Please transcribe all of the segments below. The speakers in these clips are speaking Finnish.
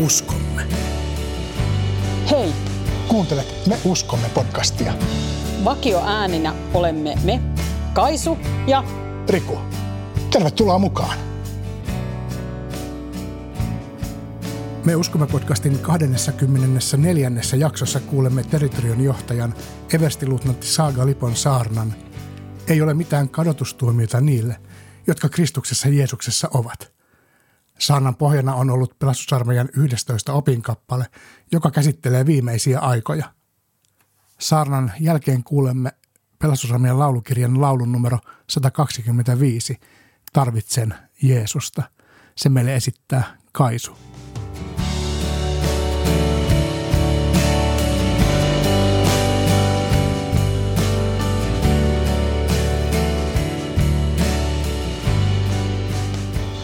uskomme. Hei, Kuuntelet Me uskomme podcastia. vakio ääninä olemme me, Kaisu ja Riku, tervetuloa mukaan. Me uskomme podcastin 24. jaksossa kuulemme territorion johtajan everstiluutnantti Saaga Lipon saarnan. Ei ole mitään kadotustuomiota niille, jotka Kristuksessa Jeesuksessa ovat. Saarnan pohjana on ollut pelastusarmeijan 11 opinkappale, joka käsittelee viimeisiä aikoja. Saarnan jälkeen kuulemme pelastusarmeijan laulukirjan laulun numero 125, Tarvitsen Jeesusta. Se meille esittää Kaisu.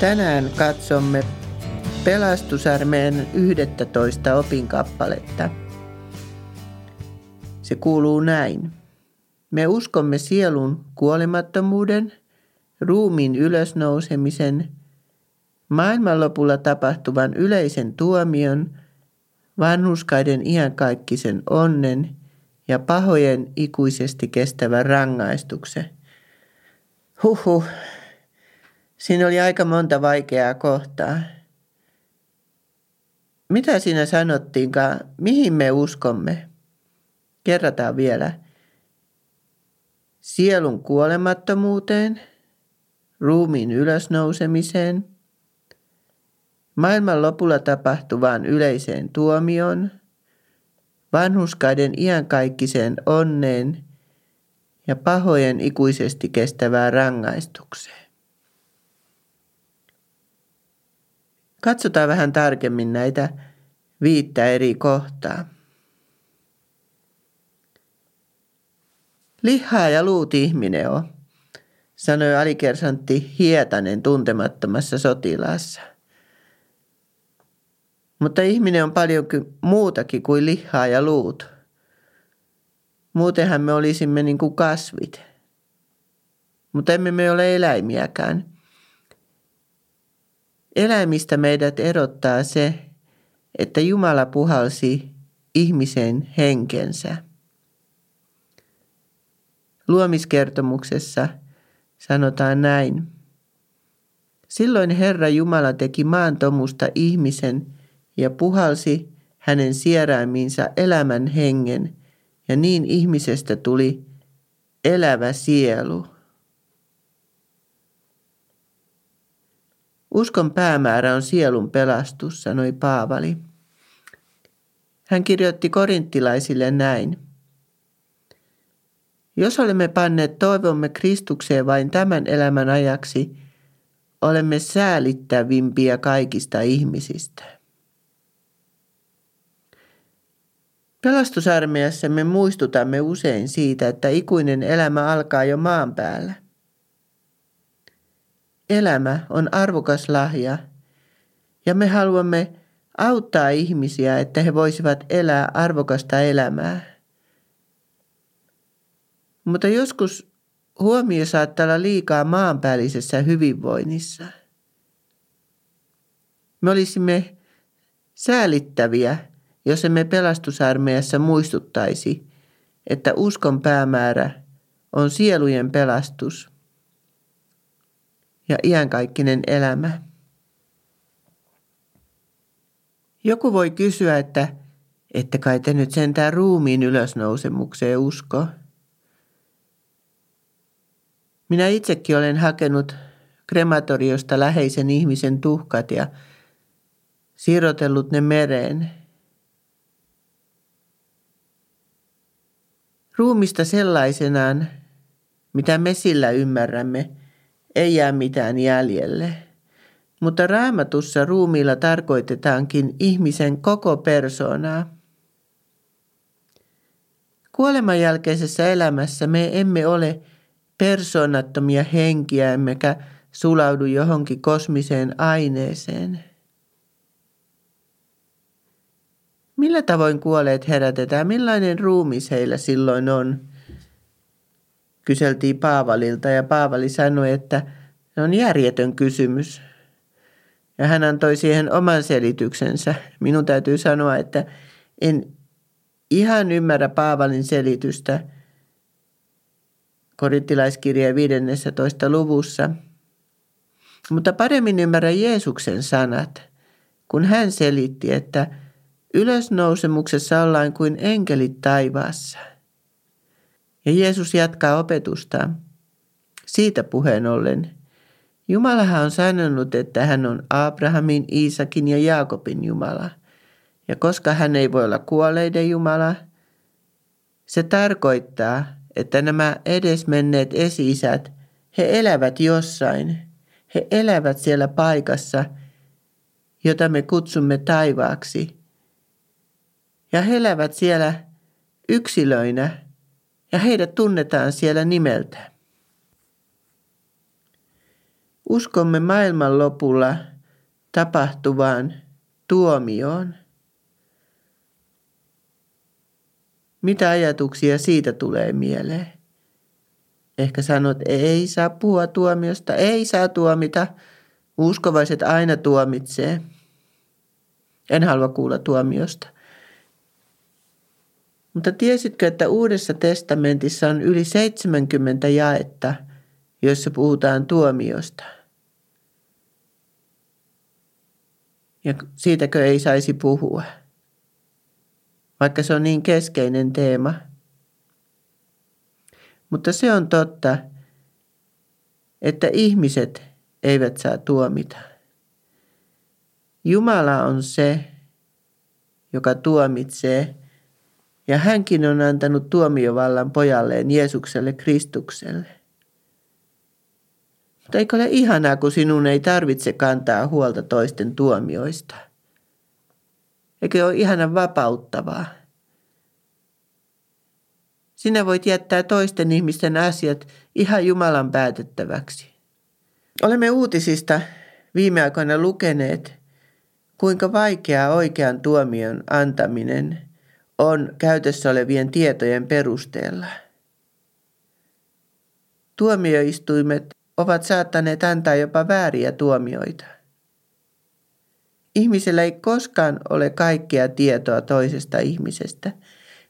Tänään katsomme pelastusarmeen 11 opinkappaletta. Se kuuluu näin. Me uskomme sielun kuolemattomuuden, ruumiin ylösnousemisen, maailmanlopulla tapahtuvan yleisen tuomion, vanhuskaiden iankaikkisen onnen ja pahojen ikuisesti kestävän rangaistuksen. Huhhuh, Siinä oli aika monta vaikeaa kohtaa. Mitä siinä sanottiinkaan? Mihin me uskomme? Kerrataan vielä. Sielun kuolemattomuuteen, ruumiin ylösnousemiseen, maailman lopulla tapahtuvaan yleiseen tuomioon, vanhuskaiden iankaikkiseen onneen ja pahojen ikuisesti kestävään rangaistukseen. Katsotaan vähän tarkemmin näitä viittä eri kohtaa. Lihaa ja luut ihminen on, sanoi alikersantti Hietanen tuntemattomassa sotilaassa. Mutta ihminen on paljon muutakin kuin lihaa ja luut. Muutenhan me olisimme niin kuin kasvit. Mutta emme me ole eläimiäkään – Eläimistä meidät erottaa se, että Jumala puhalsi ihmisen henkensä. Luomiskertomuksessa sanotaan näin. Silloin Herra Jumala teki maantomusta ihmisen ja puhalsi hänen sieraimiinsa elämän hengen, ja niin ihmisestä tuli elävä sielu. Uskon päämäärä on sielun pelastus, sanoi Paavali. Hän kirjoitti korinttilaisille näin. Jos olemme panneet toivomme Kristukseen vain tämän elämän ajaksi, olemme säälittävimpiä kaikista ihmisistä. Pelastusarmeijassa me muistutamme usein siitä, että ikuinen elämä alkaa jo maan päällä. Elämä on arvokas lahja ja me haluamme auttaa ihmisiä, että he voisivat elää arvokasta elämää. Mutta joskus huomio saattaa olla liikaa maanpäällisessä hyvinvoinnissa. Me olisimme säälittäviä, jos emme pelastusarmeijassa muistuttaisi, että uskon päämäärä on sielujen pelastus – ja iankaikkinen elämä. Joku voi kysyä, että ette kai te nyt sentään ruumiin ylösnousemukseen usko. Minä itsekin olen hakenut krematoriosta läheisen ihmisen tuhkat ja sirotellut ne mereen. Ruumista sellaisenaan, mitä me sillä ymmärrämme – ei jää mitään jäljelle. Mutta raamatussa ruumiilla tarkoitetaankin ihmisen koko persoonaa. Kuoleman jälkeisessä elämässä me emme ole persoonattomia henkiä emmekä sulaudu johonkin kosmiseen aineeseen. Millä tavoin kuolleet herätetään? Millainen ruumis heillä silloin on? Kyseltiin Paavalilta ja Paavali sanoi, että se on järjetön kysymys. Ja hän antoi siihen oman selityksensä. Minun täytyy sanoa, että en ihan ymmärrä Paavalin selitystä korintilaiskirjeen 15. luvussa, mutta paremmin ymmärrän Jeesuksen sanat, kun hän selitti, että ylösnousemuksessa ollaan kuin enkelit taivaassa. Ja Jeesus jatkaa opetusta. Siitä puheen ollen. Jumalahan on sanonut, että hän on Abrahamin, Iisakin ja Jaakobin Jumala – ja koska hän ei voi olla kuolleiden Jumala, se tarkoittaa, että nämä edesmenneet esi-isät, he elävät jossain. He elävät siellä paikassa, jota me kutsumme taivaaksi. Ja he elävät siellä yksilöinä ja heidät tunnetaan siellä nimeltä. Uskomme maailman lopulla tapahtuvaan tuomioon – Mitä ajatuksia siitä tulee mieleen? Ehkä sanot, ei saa puhua tuomiosta, ei saa tuomita. Uskovaiset aina tuomitsee. En halua kuulla tuomiosta. Mutta tiesitkö, että Uudessa testamentissa on yli 70 jaetta, joissa puhutaan tuomiosta? Ja siitäkö ei saisi puhua? vaikka se on niin keskeinen teema. Mutta se on totta, että ihmiset eivät saa tuomita. Jumala on se, joka tuomitsee, ja hänkin on antanut tuomiovallan pojalleen Jeesukselle Kristukselle. Mutta eikö ole ihanaa, kun sinun ei tarvitse kantaa huolta toisten tuomioista? Eikö ole ihana vapauttavaa? Sinä voit jättää toisten ihmisten asiat ihan Jumalan päätettäväksi. Olemme uutisista viime aikoina lukeneet, kuinka vaikeaa oikean tuomion antaminen on käytössä olevien tietojen perusteella. Tuomioistuimet ovat saattaneet antaa jopa vääriä tuomioita. Ihmisellä ei koskaan ole kaikkea tietoa toisesta ihmisestä.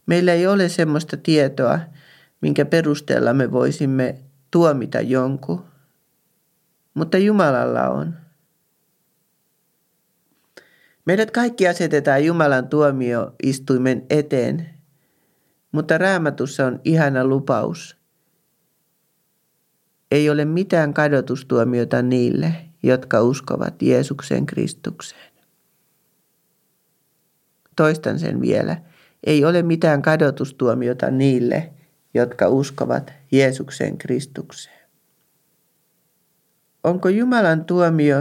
Meillä ei ole semmoista tietoa, minkä perusteella me voisimme tuomita jonkun. Mutta Jumalalla on. Meidät kaikki asetetaan Jumalan tuomioistuimen eteen, mutta raamatussa on ihana lupaus. Ei ole mitään kadotustuomiota niille, jotka uskovat Jeesuksen Kristukseen. Toistan sen vielä. Ei ole mitään kadotustuomiota niille, jotka uskovat Jeesuksen Kristukseen. Onko Jumalan tuomio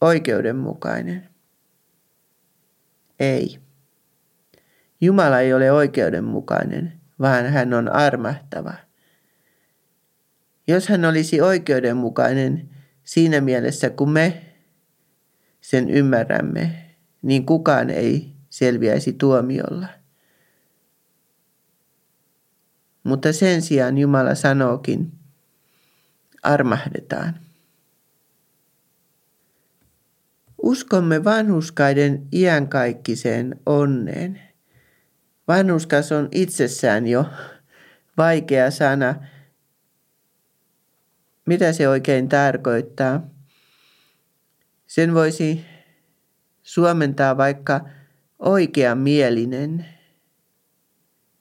oikeudenmukainen? Ei. Jumala ei ole oikeudenmukainen, vaan hän on armahtava. Jos hän olisi oikeudenmukainen siinä mielessä, kun me sen ymmärrämme, niin kukaan ei selviäisi tuomiolla. Mutta sen sijaan Jumala sanookin, armahdetaan. Uskomme vanhuskaiden iänkaikkiseen onneen. Vanhuskas on itsessään jo vaikea sana. Mitä se oikein tarkoittaa? Sen voisi suomentaa vaikka oikeamielinen.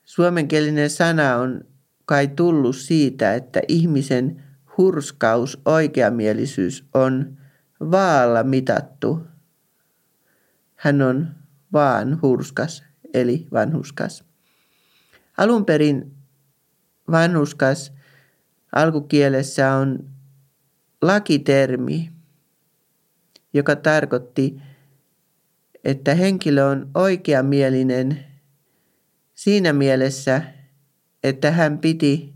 Suomenkielinen sana on kai tullut siitä, että ihmisen hurskaus, oikeamielisyys on vaalla mitattu. Hän on vaan hurskas, eli vanhuskas. Alun perin vanhuskas alkukielessä on lakitermi, joka tarkoitti että henkilö on oikeamielinen siinä mielessä, että hän piti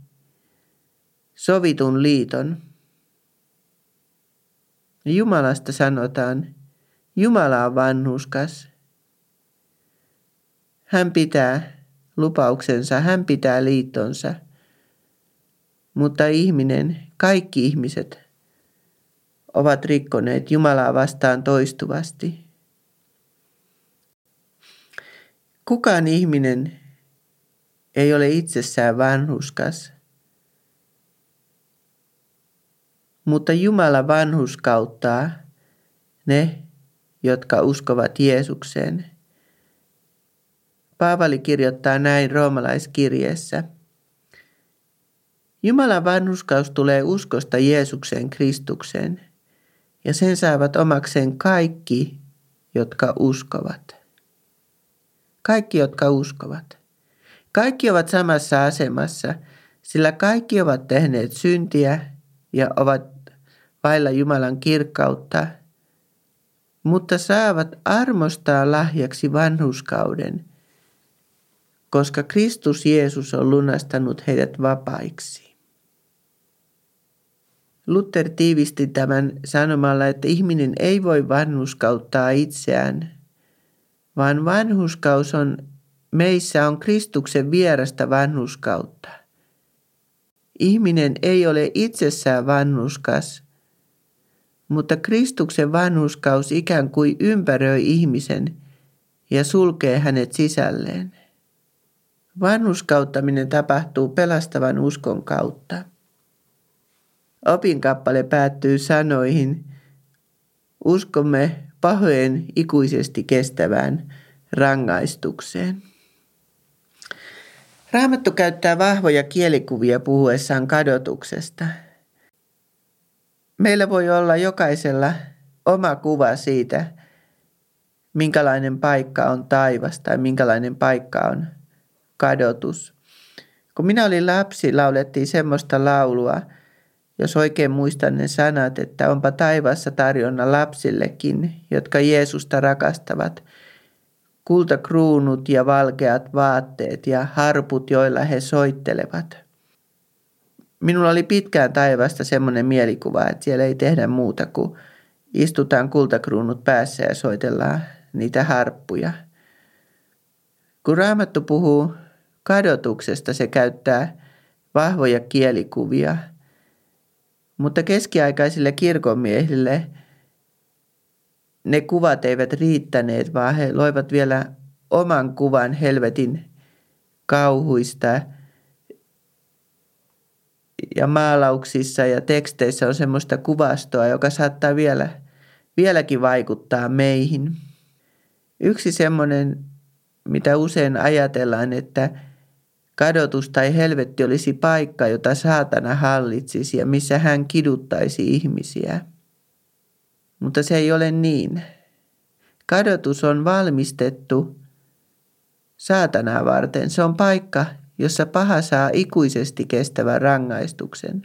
sovitun liiton. Jumalasta sanotaan, Jumala on vanhuskas. Hän pitää lupauksensa, hän pitää liittonsa. Mutta ihminen, kaikki ihmiset, ovat rikkoneet Jumalaa vastaan toistuvasti. Kukaan ihminen ei ole itsessään vanhuskas, mutta Jumala vanhuskauttaa ne, jotka uskovat Jeesukseen. Paavali kirjoittaa näin roomalaiskirjeessä. Jumalan vanhuskaus tulee uskosta Jeesukseen Kristukseen, ja sen saavat omakseen kaikki, jotka uskovat. Kaikki, jotka uskovat. Kaikki ovat samassa asemassa, sillä kaikki ovat tehneet syntiä ja ovat vailla Jumalan kirkkautta – mutta saavat armostaa lahjaksi vanhuskauden, koska Kristus Jeesus on lunastanut heidät vapaiksi. Luther tiivisti tämän sanomalla, että ihminen ei voi vanhuskauttaa itseään, vaan vanhuskaus on meissä on Kristuksen vierasta vanhuskautta. Ihminen ei ole itsessään vanhuskas – mutta Kristuksen vanhuskaus ikään kuin ympäröi ihmisen ja sulkee hänet sisälleen. Vanhuskauttaminen tapahtuu pelastavan uskon kautta. Opinkappale päättyy sanoihin, uskomme pahojen ikuisesti kestävään rangaistukseen. Raamattu käyttää vahvoja kielikuvia puhuessaan kadotuksesta – Meillä voi olla jokaisella oma kuva siitä, minkälainen paikka on taivas tai minkälainen paikka on kadotus. Kun minä olin lapsi, laulettiin semmoista laulua, jos oikein muistan ne sanat, että onpa taivassa tarjonna lapsillekin, jotka Jeesusta rakastavat. Kultakruunut ja valkeat vaatteet ja harput, joilla he soittelevat – minulla oli pitkään taivasta semmoinen mielikuva, että siellä ei tehdä muuta kuin istutaan kultakruunut päässä ja soitellaan niitä harppuja. Kun Raamattu puhuu kadotuksesta, se käyttää vahvoja kielikuvia, mutta keskiaikaisille kirkonmiehille ne kuvat eivät riittäneet, vaan he loivat vielä oman kuvan helvetin kauhuista – ja maalauksissa ja teksteissä on semmoista kuvastoa, joka saattaa vielä, vieläkin vaikuttaa meihin. Yksi semmoinen, mitä usein ajatellaan, että kadotus tai helvetti olisi paikka, jota saatana hallitsisi ja missä hän kiduttaisi ihmisiä. Mutta se ei ole niin. Kadotus on valmistettu saatanaa varten. Se on paikka, jossa paha saa ikuisesti kestävän rangaistuksen.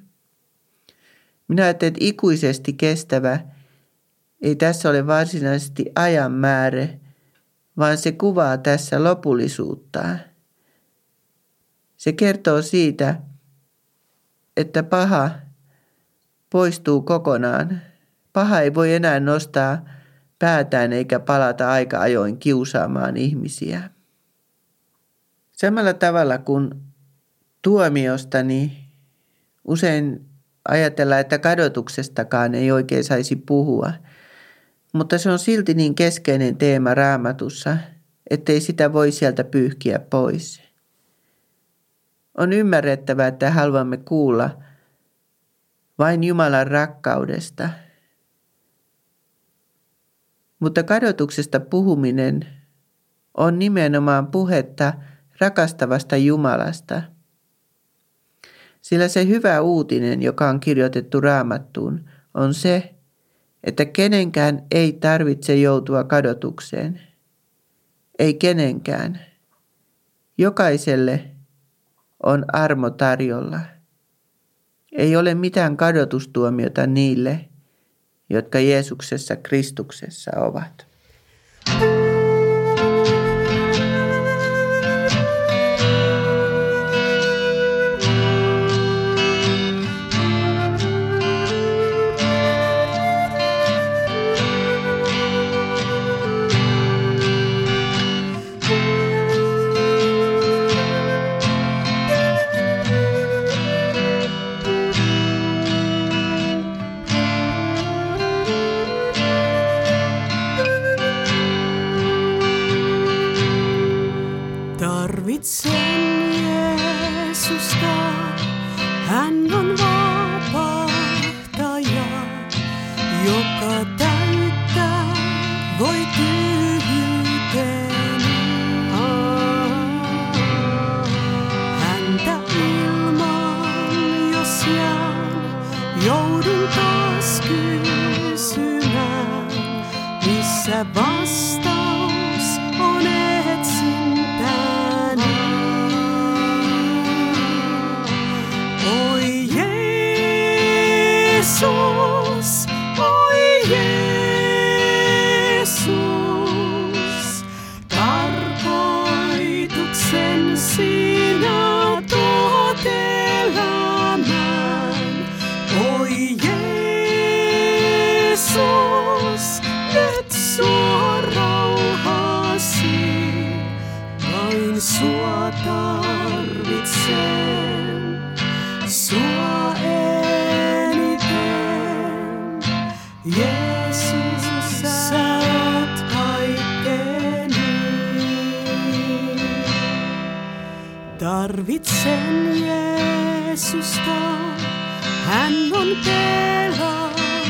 Minä ajattelen, että ikuisesti kestävä ei tässä ole varsinaisesti ajan määrä, vaan se kuvaa tässä lopullisuutta. Se kertoo siitä, että paha poistuu kokonaan. Paha ei voi enää nostaa päätään eikä palata aika ajoin kiusaamaan ihmisiä. Samalla tavalla kuin tuomiosta, niin usein ajatellaan, että kadotuksestakaan ei oikein saisi puhua. Mutta se on silti niin keskeinen teema raamatussa, ettei sitä voi sieltä pyyhkiä pois. On ymmärrettävää, että haluamme kuulla vain Jumalan rakkaudesta. Mutta kadotuksesta puhuminen on nimenomaan puhetta – rakastavasta Jumalasta. Sillä se hyvä uutinen, joka on kirjoitettu raamattuun, on se, että kenenkään ei tarvitse joutua kadotukseen. Ei kenenkään. Jokaiselle on armo tarjolla. Ei ole mitään kadotustuomiota niille, jotka Jeesuksessa Kristuksessa ovat. Jeesusta, Tarvitsen Jeesusta, hän on pelastaja,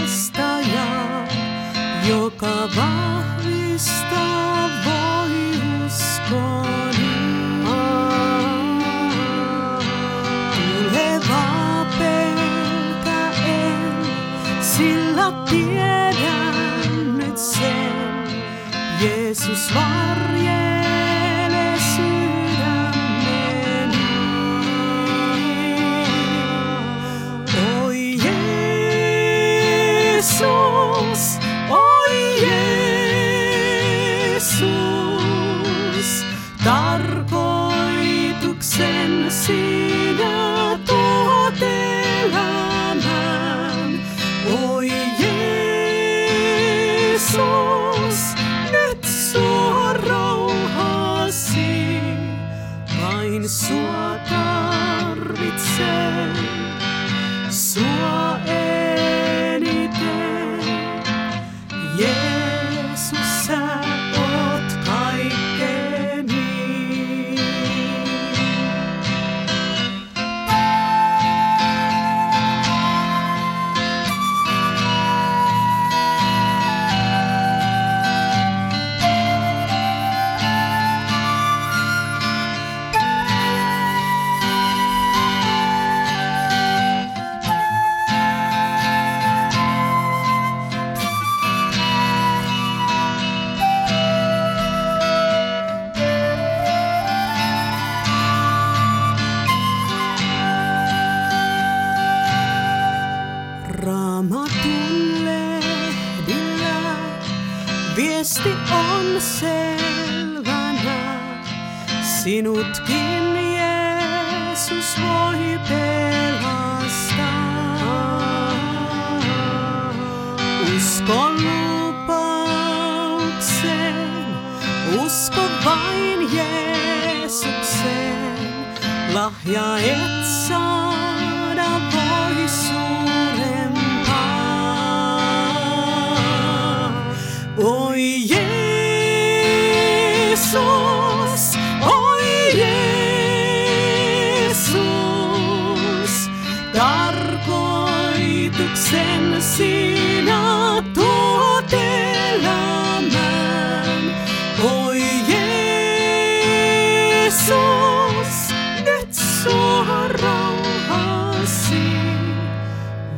joka vahvistaa voi uskoni. Jeesus, lupaukseen, usko vain Jeesukseen. Lahja et saada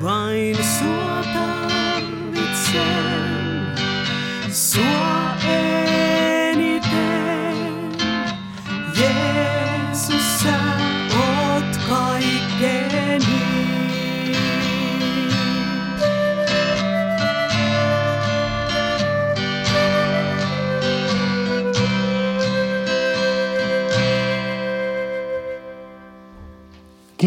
vain sua tarvitsen,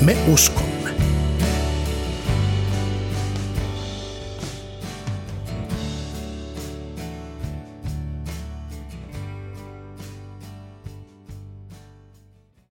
Me uskomme,